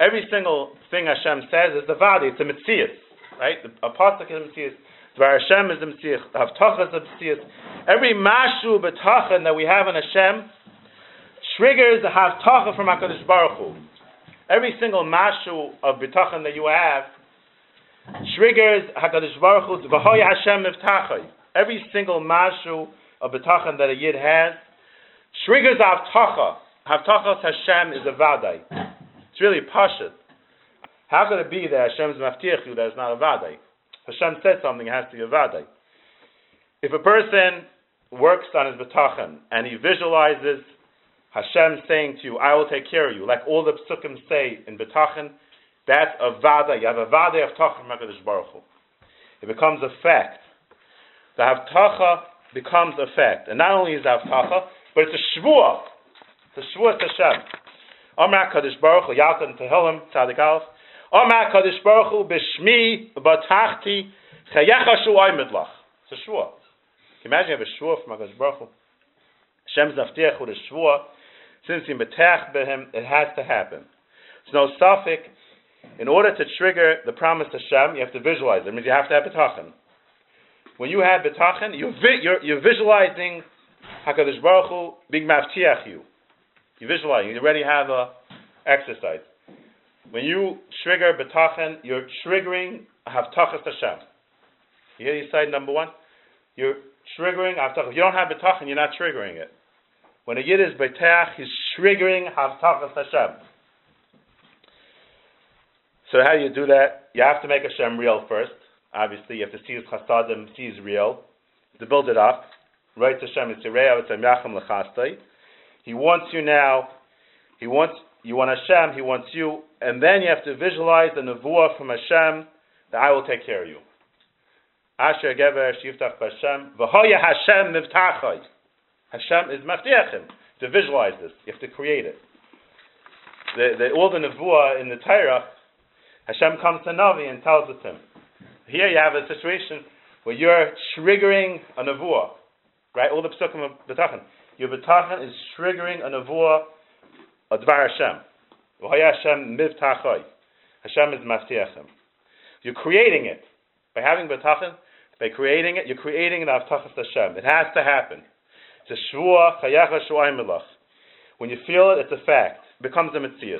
Every single thing Hashem says is the Vadi, it's a Metzias, right? The Apostle is a Metzias. Dvar Hashem is the Metzias. The Avtacha is the Metzias. Every Mashu Bitachon that we have in Hashem triggers the Havtacha from HaKadosh Baruch Hu. Every single Mashu of Bitachon that you have triggers HaKadosh Baruch Hu, V'hoy Hashem Mivtachai. Every single Mashu of Bitachon that a Yid has triggers Havtacha. Havtachas Hashem is a Vadai. It's really Pashut. How could it be that Hashem is Maftiach you that is not a Vadai? Hashem said something, it has to be a Vadai. If a person works on his Bitachon and he visualizes Hashem saying to you, I will take care of you, like all the psukim say in Bitachon, that's a Vada. You have a Vada of HaKadosh Baruch Hu. It becomes a fact. The Havtacha becomes a fact. And not only is it Havtacha, but it's a Shvuah. A to Hashem. Amar Kadosh Baruch Hu, Yaltan Tehillim, Tzadik Aleph. Amar Kadosh Baruch Hu, B'Shmi, B'Tachti, Chayecha Shu Oymedlach. It's a Shvuah. Can you imagine you have a Shvuah from HaKadosh Baruch Hu? Hashem's Naftiach with a Shvuah. Since you Betach Behem, it has to happen. It's no suffix. In order to trigger the promise to Hashem, you have to visualize it. It means you have to have Bitachon. When you have Bitachon, you're, vi- you're, you're visualizing HaKadosh Baruch Hu being Maftiach you. You visualize. You already have a exercise. When you trigger bitachon, you're triggering havtachas Hashem. You hear you side number one? You're triggering havtachas. If you don't have bitachon, you're not triggering it. When a yid is betach, he's triggering havtachas Hashem. So how do you do that? You have to make Hashem real first. Obviously, you have to see his chasadim, see his real, to build it up. Right to Hashem is Tirei, it's Yacham Lechastai. He wants you now. He wants you want Hashem. He wants you, and then you have to visualize the nevuah from Hashem that I will take care of you. Asher gever shiftach Hashem v'hoya Hashem mivtachai. Hashem is maftiachim. To visualize this, you have to create it. The, the, all the nevuah in the Torah, Hashem comes to Navi and tells it to him. Here you have a situation where you're triggering a nevuah, right? All the psukim of Bitachon. Your bitachon is triggering a nevuah, a dvar Hashem. Hashem mivtachoi. Hashem is maftiachem. You're creating it by having bitachon. By creating it, you're creating an avtachas Hashem. It has to happen. It's a shvuah shuayim When you feel it, it's a fact. It becomes a mitzvah.